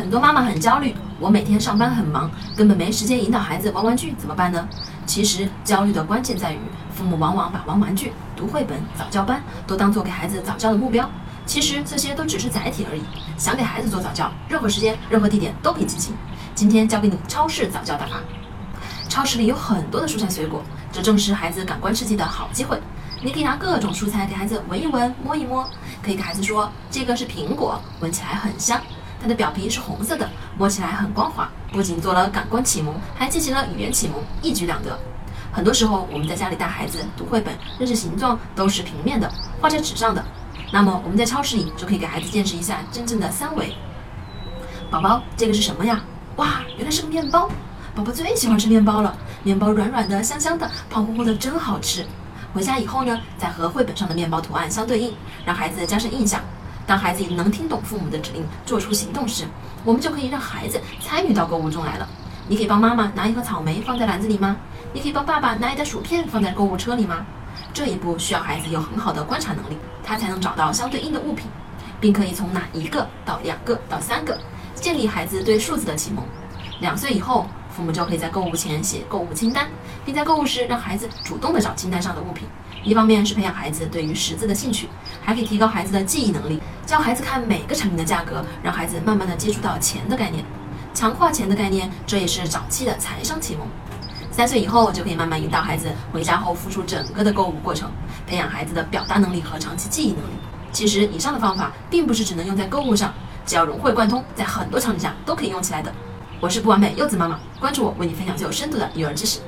很多妈妈很焦虑，我每天上班很忙，根本没时间引导孩子玩玩具，怎么办呢？其实焦虑的关键在于，父母往往把玩玩具、读绘本、早教班都当做给孩子早教的目标。其实这些都只是载体而已。想给孩子做早教，任何时间、任何地点都可以进行。今天教给你超市早教大法。超市里有很多的蔬菜水果，这正是孩子感官刺激的好机会。你可以拿各种蔬菜给孩子闻一闻、摸一摸，可以给孩子说：“这个是苹果，闻起来很香。”它的表皮是红色的，摸起来很光滑，不仅做了感官启蒙，还进行了语言启蒙，一举两得。很多时候，我们在家里带孩子读绘本，认识形状都是平面的，画在纸上的。那么我们在超市里就可以给孩子见识一下真正的三维。宝宝，这个是什么呀？哇，原来是个面包。宝宝最喜欢吃面包了，面包软软的、香香的、胖乎乎的，真好吃。回家以后呢，再和绘本上的面包图案相对应，让孩子加深印象。当孩子能听懂父母的指令，做出行动时，我们就可以让孩子参与到购物中来了。你可以帮妈妈拿一盒草莓放在篮子里吗？你可以帮爸爸拿一袋薯片放在购物车里吗？这一步需要孩子有很好的观察能力，他才能找到相对应的物品，并可以从哪一个到两个到三个，建立孩子对数字的启蒙。两岁以后，父母就可以在购物前写购物清单，并在购物时让孩子主动的找清单上的物品。一方面是培养孩子对于识字的兴趣，还可以提高孩子的记忆能力。教孩子看每个产品的价格，让孩子慢慢的接触到钱的概念，强化钱的概念，这也是早期的财商启蒙。三岁以后就可以慢慢引导孩子回家后复述整个的购物过程，培养孩子的表达能力和长期记忆能力。其实以上的方法并不是只能用在购物上，只要融会贯通，在很多场景下都可以用起来的。我是不完美柚子妈妈，关注我，为你分享最有深度的育儿知识。